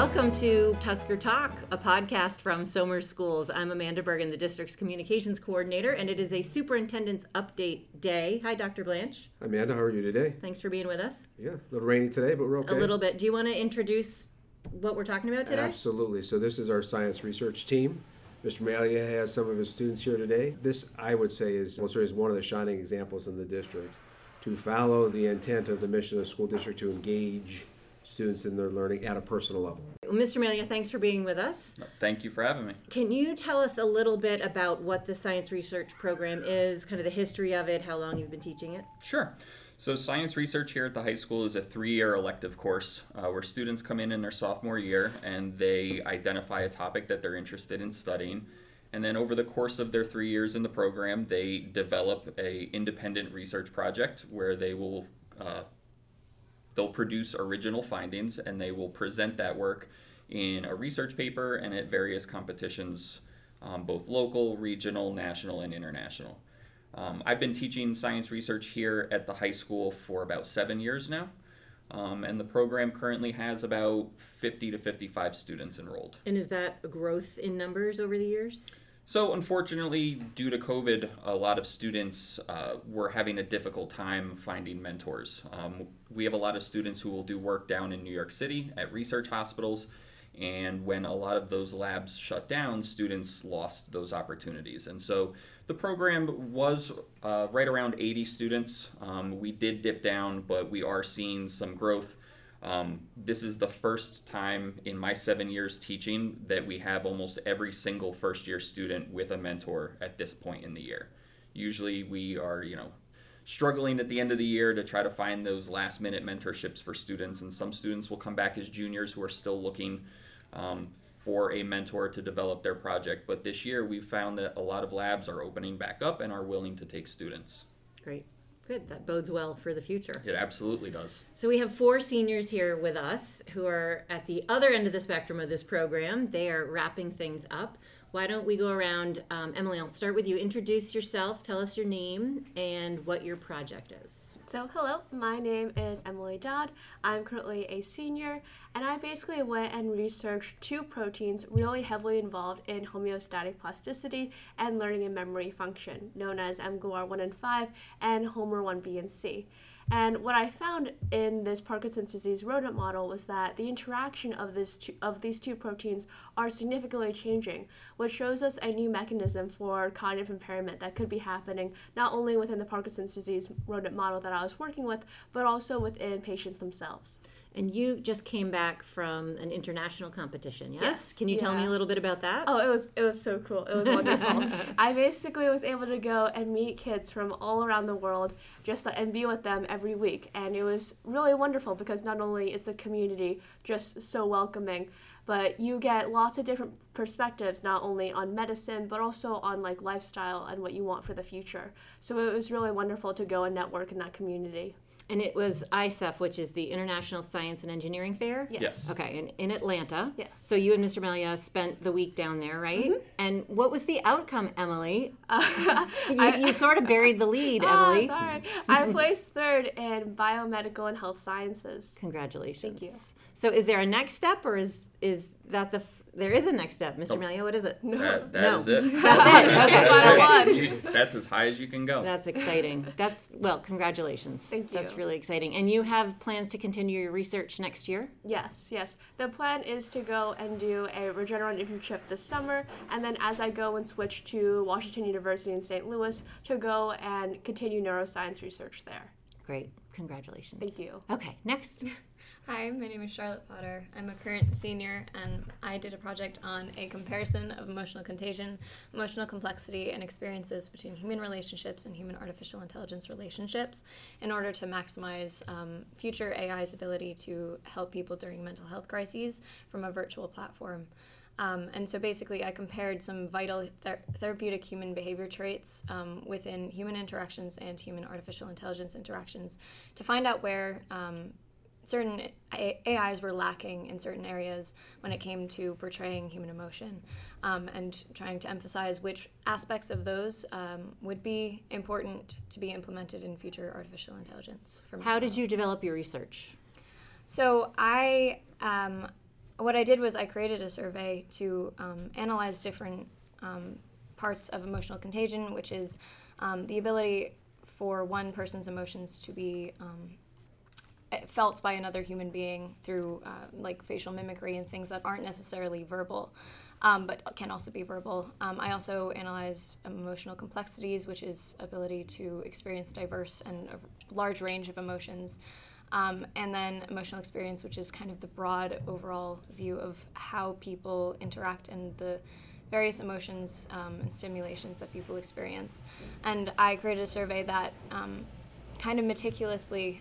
Welcome to Tusker Talk, a podcast from Somers Schools. I'm Amanda Bergen, the district's communications coordinator, and it is a superintendent's update day. Hi, Dr. Blanche. Hi, Amanda, how are you today? Thanks for being with us. Yeah, a little rainy today, but we're okay. A little bit. Do you want to introduce what we're talking about today? Absolutely. So this is our science research team. Mr. Malia has some of his students here today. This, I would say, is, is one of the shining examples in the district to follow the intent of the mission of the school district to engage students in their learning at a personal level. Well, Mr. Malia, thanks for being with us. Thank you for having me. Can you tell us a little bit about what the science research program is, kind of the history of it, how long you've been teaching it? Sure. So, science research here at the high school is a three year elective course uh, where students come in in their sophomore year and they identify a topic that they're interested in studying. And then over the course of their three years in the program, they develop a independent research project where they will uh, they'll produce original findings and they will present that work in a research paper and at various competitions, um, both local, regional, national, and international. Um, I've been teaching science research here at the high school for about seven years now. Um, and the program currently has about 50 to 55 students enrolled. And is that growth in numbers over the years? So, unfortunately, due to COVID, a lot of students uh, were having a difficult time finding mentors. Um, we have a lot of students who will do work down in New York City at research hospitals, and when a lot of those labs shut down, students lost those opportunities. And so the program was uh, right around 80 students. Um, we did dip down, but we are seeing some growth. Um, this is the first time in my seven years teaching that we have almost every single first year student with a mentor at this point in the year. Usually we are, you know, struggling at the end of the year to try to find those last minute mentorships for students, and some students will come back as juniors who are still looking um, for a mentor to develop their project. But this year we've found that a lot of labs are opening back up and are willing to take students. Great. Good. That bodes well for the future. It absolutely does. So we have four seniors here with us who are at the other end of the spectrum of this program. They are wrapping things up. Why don't we go around? Um, Emily, I'll start with you. Introduce yourself, tell us your name, and what your project is. So, hello, my name is Emily Dodd. I'm currently a senior, and I basically went and researched two proteins really heavily involved in homeostatic plasticity and learning and memory function, known as mGluR1 and 5 and HOMER1B and C. And what I found in this Parkinson's disease rodent model was that the interaction of this two, of these two proteins are significantly changing, which shows us a new mechanism for cognitive impairment that could be happening not only within the Parkinson's disease rodent model that I was working with, but also within patients themselves. And you just came back from an international competition, yes? Yes, Can you tell me a little bit about that? Oh, it was it was so cool. It was wonderful. I basically was able to go and meet kids from all around the world, just and be with them every week, and it was really wonderful because not only is the community just so welcoming, but you get lots of different perspectives, not only on medicine but also on like lifestyle and what you want for the future. So it was really wonderful to go and network in that community. And it was ISEF, which is the International Science and Engineering Fair? Yes. Yes. Okay, in, in Atlanta. Yes. So you and Mr. Melia spent the week down there, right? And what was the outcome, Emily? you, you sort of buried the lead, Ah, Emily. sorry. I placed third in biomedical and health sciences. Congratulations. Thank you. So is there a next step, or is is that the f- there is a next step, Mr. Oh. Melia? What is it? That, that No. is it. That's it. Okay. Final okay. one. You- that's as high as you can go. That's exciting. That's well, congratulations. Thank you. That's really exciting. And you have plans to continue your research next year? Yes, yes. The plan is to go and do a Regeneron internship this summer, and then as I go and switch to Washington University in St. Louis, to go and continue neuroscience research there. Great. Congratulations. Thank you. Okay, next. Hi, my name is Charlotte Potter. I'm a current senior, and I did a project on a comparison of emotional contagion, emotional complexity, and experiences between human relationships and human artificial intelligence relationships in order to maximize um, future AI's ability to help people during mental health crises from a virtual platform. Um, and so basically, I compared some vital ther- therapeutic human behavior traits um, within human interactions and human artificial intelligence interactions to find out where um, certain A- AIs were lacking in certain areas when it came to portraying human emotion um, and trying to emphasize which aspects of those um, would be important to be implemented in future artificial intelligence. How did you develop your research? so I um, what I did was I created a survey to um, analyze different um, parts of emotional contagion, which is um, the ability for one person's emotions to be um, eh, felt by another human being through uh, like facial mimicry and things that aren't necessarily verbal. Um, but can also be verbal. Um, I also analyzed emotional complexities, which is ability to experience diverse and a large range of emotions. Um, and then emotional experience, which is kind of the broad overall view of how people interact and the various emotions um, and stimulations that people experience. And I created a survey that um, kind of meticulously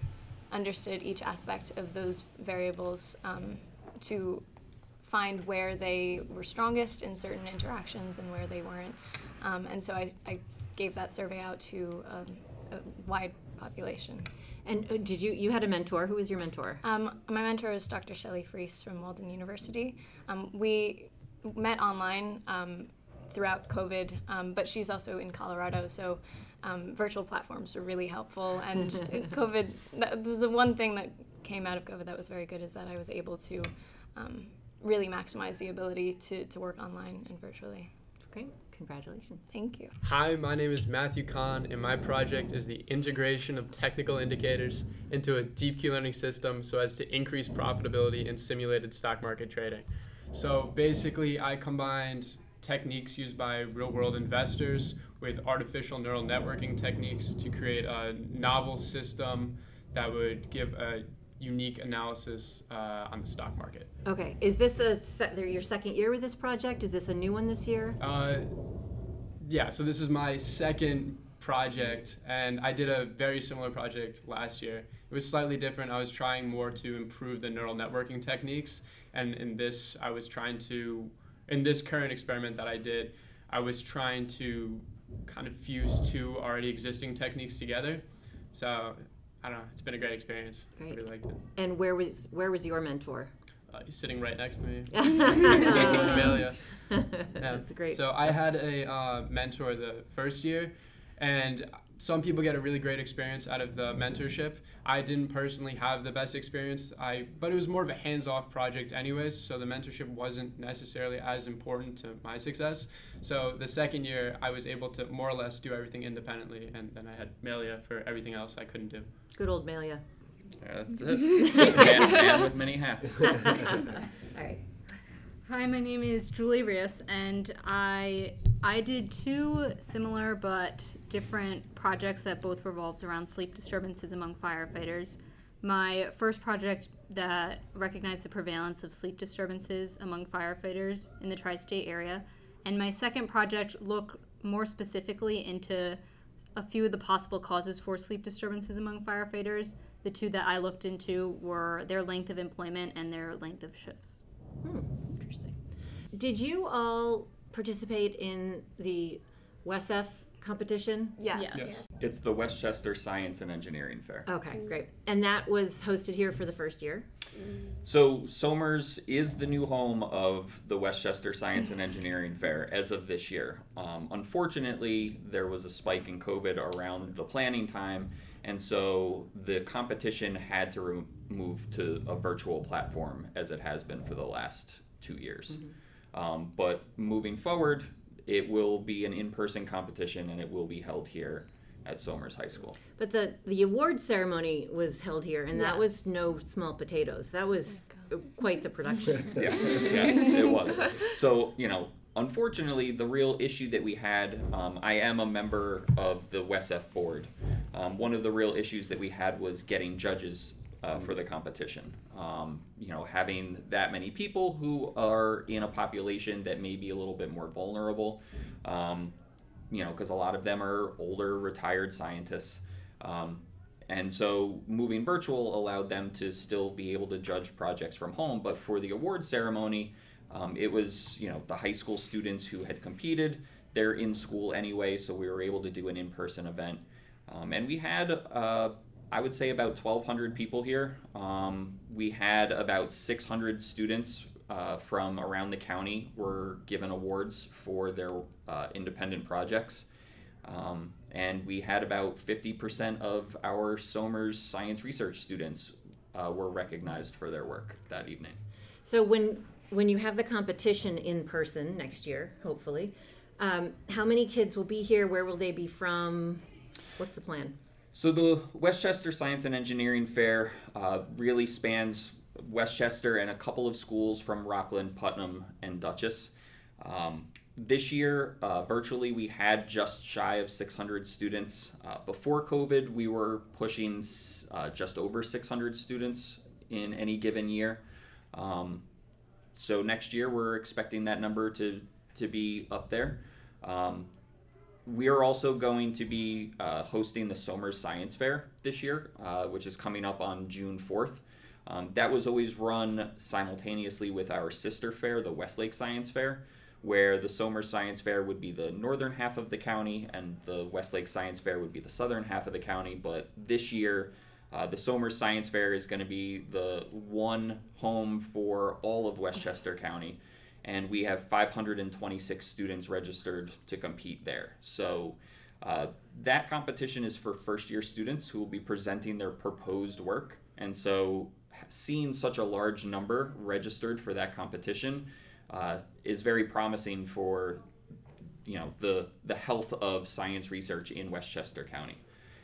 understood each aspect of those variables um, to find where they were strongest in certain interactions and where they weren't. Um, and so I, I, gave that survey out to um, a wide population. And uh, did you you had a mentor? Who was your mentor? Um, my mentor is Dr. Shelley Fries from Walden University. Um, we met online um, throughout COVID, um, but she's also in Colorado, so um, virtual platforms are really helpful. And COVID, that was the one thing that came out of COVID that was very good is that I was able to um, really maximize the ability to, to work online and virtually. Great. Congratulations. Thank you. Hi, my name is Matthew Kahn, and my project is the integration of technical indicators into a deep Q learning system so as to increase profitability in simulated stock market trading. So basically, I combined techniques used by real world investors with artificial neural networking techniques to create a novel system that would give a unique analysis uh, on the stock market. Okay, is this a se- your second year with this project? Is this a new one this year? Uh, yeah, so this is my second project, and I did a very similar project last year. It was slightly different. I was trying more to improve the neural networking techniques, and in this, I was trying to, in this current experiment that I did, I was trying to kind of fuse two already existing techniques together. So I don't know. It's been a great experience. Great. I really liked it. And where was where was your mentor? Uh, he's sitting right next to me. That's Amelia. Yeah. great. So I had a uh, mentor the first year, and some people get a really great experience out of the mentorship. I didn't personally have the best experience. I but it was more of a hands-off project anyways, so the mentorship wasn't necessarily as important to my success. So the second year I was able to more or less do everything independently and then I had Melia for everything else I couldn't do. Good old Malia. That's it. man, man with many hats. All right. Hi, my name is Julie Rios, and I I did two similar but different projects that both revolved around sleep disturbances among firefighters. My first project that recognized the prevalence of sleep disturbances among firefighters in the tri-state area, and my second project looked more specifically into a few of the possible causes for sleep disturbances among firefighters. The two that I looked into were their length of employment and their length of shifts. Hmm. Did you all participate in the WESF competition? Yes. Yes. yes. It's the Westchester Science and Engineering Fair. Okay, great. And that was hosted here for the first year. So Somers is the new home of the Westchester Science and Engineering Fair as of this year. Um, unfortunately, there was a spike in COVID around the planning time, and so the competition had to re- move to a virtual platform as it has been for the last two years. Um, but moving forward, it will be an in-person competition, and it will be held here at Somers High School. But the the award ceremony was held here, and that was no small potatoes. That was quite the production. yes, yes, it was. So, you know, unfortunately, the real issue that we had, um, I am a member of the WESF board. Um, one of the real issues that we had was getting judges uh, for the competition. Um, you know, having that many people who are in a population that may be a little bit more vulnerable. Um, you know, because a lot of them are older, retired scientists. Um, and so moving virtual allowed them to still be able to judge projects from home. But for the award ceremony, um, it was, you know, the high school students who had competed. They're in school anyway, so we were able to do an in person event. Um, and we had, uh, I would say, about 1,200 people here. Um, we had about 600 students uh, from around the county were given awards for their uh, independent projects. Um, and we had about 50% of our Somers science research students uh, were recognized for their work that evening. So when when you have the competition in person next year, hopefully, um, how many kids will be here? Where will they be from? What's the plan? So the Westchester Science and Engineering Fair uh, really spans Westchester and a couple of schools from Rockland, Putnam, and Dutchess. Um, this year, uh, virtually, we had just shy of 600 students. Uh, before COVID, we were pushing uh, just over 600 students in any given year. Um, so next year, we're expecting that number to, to be up there. Um, we are also going to be uh, hosting the Somers Science Fair this year, uh, which is coming up on June 4th. Um, that was always run simultaneously with our sister fair, the Westlake Science Fair, where the Somers Science Fair would be the northern half of the county and the Westlake Science Fair would be the southern half of the county. But this year, uh, the Somers Science Fair is going to be the one home for all of Westchester County and we have 526 students registered to compete there. So uh, that competition is for first year students who will be presenting their proposed work. And so seeing such a large number registered for that competition uh, is very promising for you know the the health of science research in Westchester County.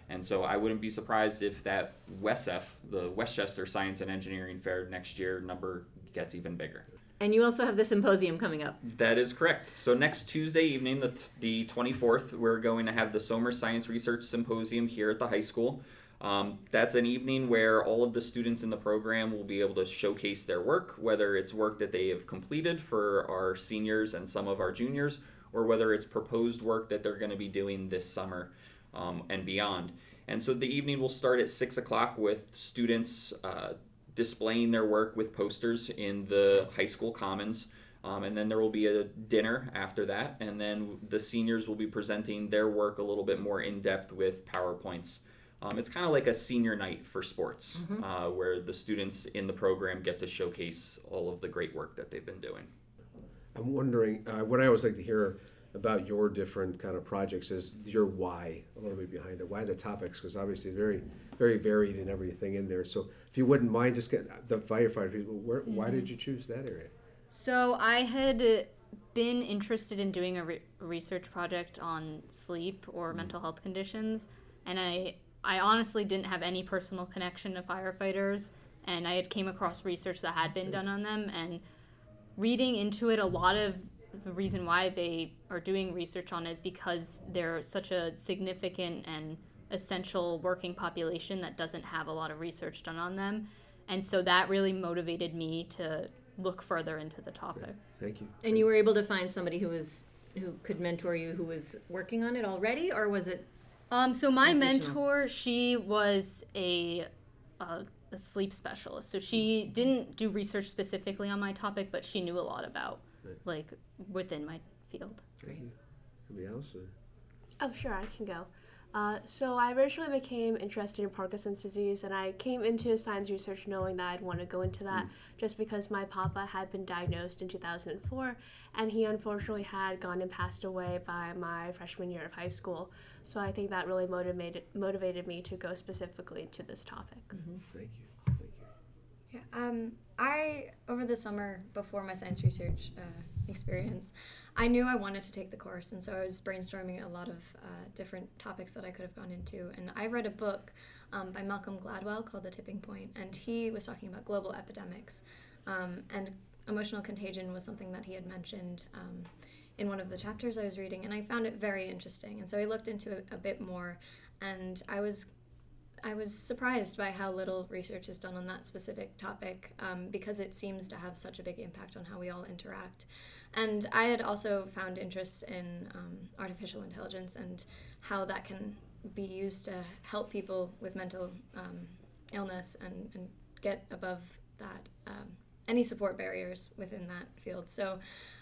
And so I wouldn't be surprised if that WESF, the Westchester Science and Engineering Fair next year number gets even bigger. And you also have the symposium coming up. That is correct. So next Tuesday evening, the, the 24th, we're going to have the Somers Science Research Symposium here at the high school. Um, that's an evening where all of the students in the program will be able to showcase their work, whether it's work that they have completed for our seniors and some of our juniors, or whether it's proposed work that they're going to be doing this summer um, and beyond. And so the evening will start at 6 o'clock with students uh, displaying their work with posters in the high school commons. Um, and then there will be a dinner after that, and then the seniors will be presenting their work a little bit more in depth with PowerPoints. Um, it's kind of like a senior night for sports, mm-hmm. uh, where the students in the program get to showcase all of the great work that they've been doing. I'm wondering, uh, what I always like to hear about your different kind of projects is your why, a little bit behind it. Why the topics? Because obviously very, very varied and everything in there. So if you wouldn't mind, just get the firefighter people. Where, mm-hmm. Why did you choose that area? So I had been interested in doing a re- research project on sleep or mm-hmm. mental health conditions, and I I honestly didn't have any personal connection to firefighters, and I had came across research that had been done on them, and reading into it, a lot of the reason why they are doing research on it is because they're such a significant and essential working population that doesn't have a lot of research done on them. And so that really motivated me to look further into the topic. Thank you. And you were able to find somebody who was who could mentor you who was working on it already or was it um so my additional? mentor she was a, a a sleep specialist. So she didn't do research specifically on my topic, but she knew a lot about right. like within my field. Great. Anybody else? Or? Oh, sure, I can go. Uh, so I originally became interested in Parkinson's disease, and I came into science research knowing that I'd want to go into that, mm. just because my papa had been diagnosed in 2004, and he unfortunately had gone and passed away by my freshman year of high school. So I think that really motivated motivated me to go specifically into this topic. Mm-hmm. Thank you. Thank you. Yeah. Um, I over the summer before my science research. Uh, experience, I knew I wanted to take the course, and so I was brainstorming a lot of uh, different topics that I could have gone into. And I read a book um, by Malcolm Gladwell called The Tipping Point, and he was talking about global epidemics. Um, and emotional contagion was something that he had mentioned um, in one of the chapters I was reading, and I found it very interesting. And so I looked into it a bit more, and I was I was surprised by how little research is done on that specific topic um, because it seems to have such a big impact on how we all interact. And I had also found interests in um, artificial intelligence and how that can be used to help people with mental um, illness and, and get above that um, any support barriers within that field. So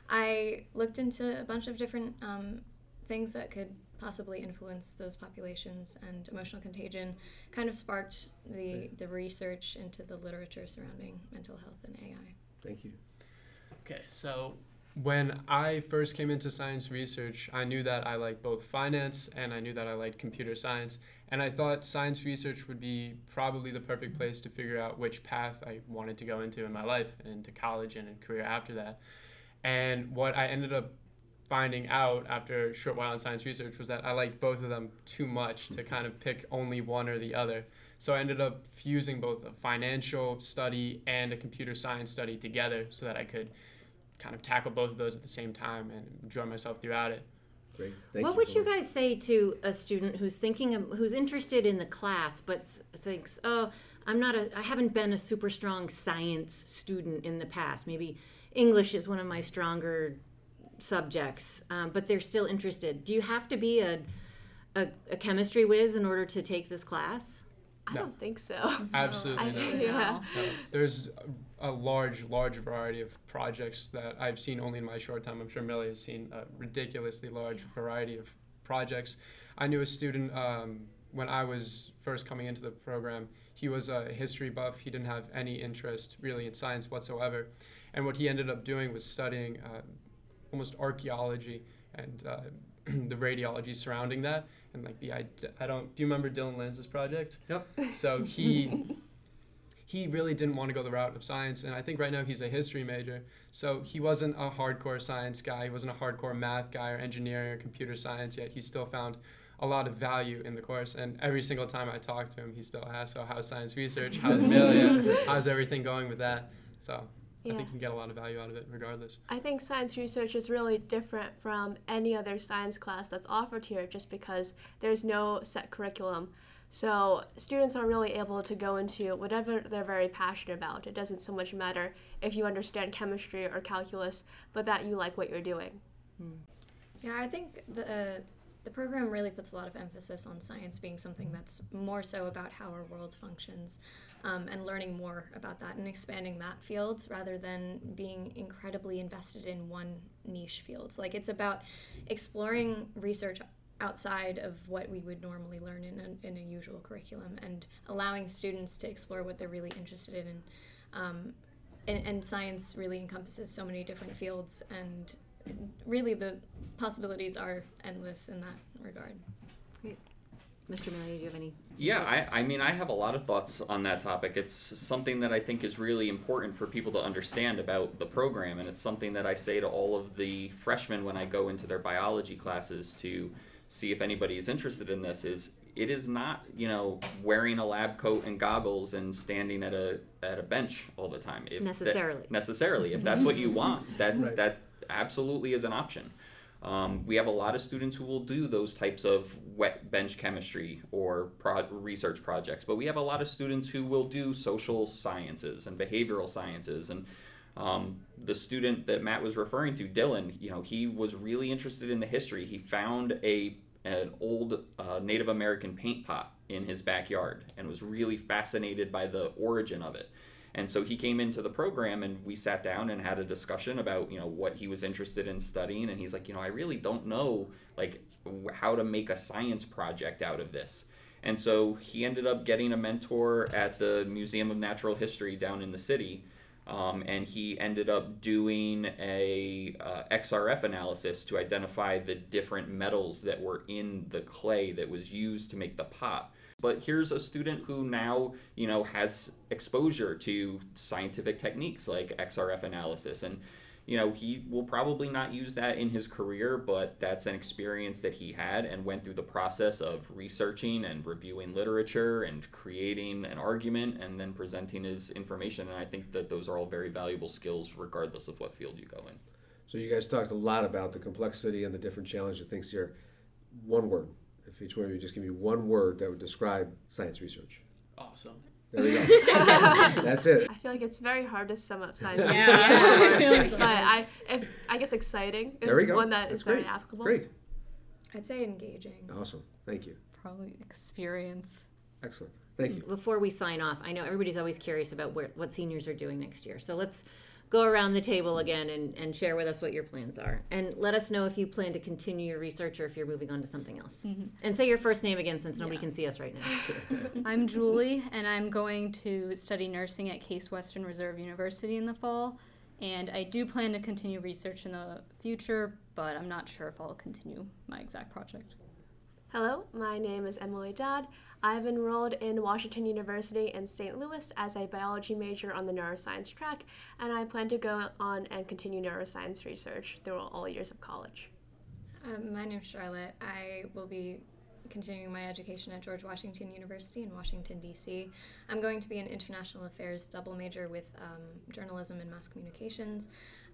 I looked into a bunch of different um, things that could possibly influence those populations and emotional contagion kind of sparked the, the research into the literature surrounding mental health and AI. Thank you. Okay, so When I first came into science research, I knew that I liked both finance and I knew that I liked computer science. And I thought science research would be probably the perfect place to figure out which path I wanted to go into in my life and into college and a career after that. And what I ended up finding out after a short while in science research was that I liked both of them too much to kind of pick only one or the other. So I ended up fusing both a financial study and a computer science study together so that I could kind of tackle both of those at the same time and enjoy myself throughout it. Great. Thank what you would you guys say to a student who's thinking of, who's interested in the class but thinks, "Oh, I'm not a I haven't been a super strong science student in the past. Maybe English is one of my stronger subjects, um, but they're still interested. Do you have to be a, a a chemistry whiz in order to take this class? I No. don't think so. Absolutely I not. yeah. No, there's a, a large, large variety of projects that I've seen only in my short time. I'm sure Millie has seen a ridiculously large variety of projects. I knew a student um, when I was first coming into the program. He was a history buff. He didn't have any interest really in science whatsoever. And what he ended up doing was studying uh, almost archaeology and uh, the radiology surrounding that and like the ide- I don't do you remember Dylan Lanz's project? Yep. So he he really didn't want to go the route of science and I think right now he's a history major. So he wasn't a hardcore science guy, he wasn't a hardcore math guy or engineering or computer science yet. He still found a lot of value in the course and every single time I talk to him he still asks, So how's science research? How's Amelia? How's everything going with that? So I think you can get a lot of value out of it regardless. I think science research is really different from any other science class that's offered here just because there's no set curriculum. So students are really able to go into whatever they're very passionate about. It doesn't so much matter if you understand chemistry or calculus, but that you like what you're doing. Yeah, I think the uh, the program really puts a lot of emphasis on science being something that's more so about how our world functions, um, and learning more about that and expanding that field rather than being incredibly invested in one niche field. Like it's about exploring research outside of what we would normally learn in a, in a usual curriculum and allowing students to explore what they're really interested in. Um, and, and science really encompasses so many different fields and really the possibilities are endless in that regard. Mr. Miller, do you have any? Yeah, I, I mean, I have a lot of thoughts on that topic. It's something that I think is really important for people to understand about the program, and it's something that I say to all of the freshmen when I go into their biology classes to see if anybody is interested in this. Is it is not you know wearing a lab coat and goggles and standing at a at a bench all the time. If that- Necessarily. necessarily, if that's what you want, that Right. that absolutely is an option. Um, we have a lot of students who will do those types of wet bench chemistry or pro- research projects, but we have a lot of students who will do social sciences and behavioral sciences. And um, the student that Matt was referring to, Dylan, you know, he was really interested in the history. He found a an old uh, Native American paint pot in his backyard and was really fascinated by the origin of it. And so he came into the program and we sat down and had a discussion about, you know, what he was interested in studying and he's like, you know, I really don't know like how to make a science project out of this. And so he ended up getting a mentor at the Museum of Natural History down in the city. Um, and he ended up doing a uh, XRF analysis to identify the different metals that were in the clay that was used to make the pot but here's a student who now you know has exposure to scientific techniques like xrf analysis and you know he will probably not use that in his career but that's an experience that he had and went through the process of researching and reviewing literature and creating an argument and then presenting his information and i think that those are all very valuable skills regardless of what field you go in So you guys talked a lot about the complexity and the different challenges of things here. One word. If each one of you just give me one word that would describe science research. Awesome. There we go. That's it. I feel like it's very hard to sum up science Yeah. research. but I, if, I guess exciting is one that That's is very great. applicable. Great. I'd say engaging. Awesome. Thank you. Probably experience. Excellent. Thank you. Before we sign off, I know everybody's always curious about where, what seniors are doing next year. So let's go around the table again and, and share with us what your plans are. And let us know if you plan to continue your research or if you're moving on to something else. Mm-hmm. And say your first name again since nobody Yeah. can see us right now. I'm Julie, and I'm going to study nursing at Case Western Reserve University in the fall. And I do plan to continue research in the future, but I'm not sure if I'll continue my exact project. Hello, my name is Emily Dodd. I've enrolled in Washington University in St. Louis as a biology major on the neuroscience track, and I plan to go on and continue neuroscience research through all years of college. Um, my name's Charlotte. I will be continuing my education at George Washington University in Washington, D.C. I'm going to be an international affairs double major with um, journalism and mass communications.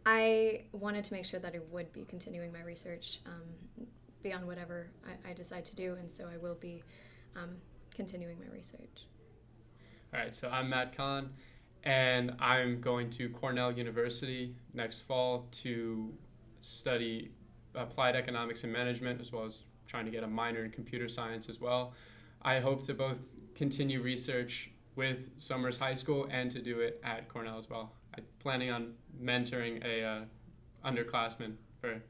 I wanted to make sure that I would be continuing my research um, beyond whatever I, I, decide to do, and so I will be um, continuing my research. All right, so I'm Matt Kahn, and I'm going to Cornell University next fall to study applied economics and management as well as trying to get a minor in computer science as well. I hope to both continue research with Somers High School and to do it at Cornell as well. I'm planning on mentoring a uh, underclassman for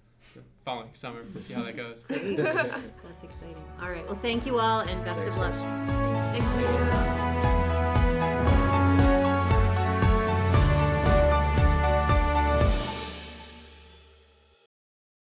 following summer to see how that goes. That's exciting. All right. Well, thank you all and best Thanks, of luck. Thank you.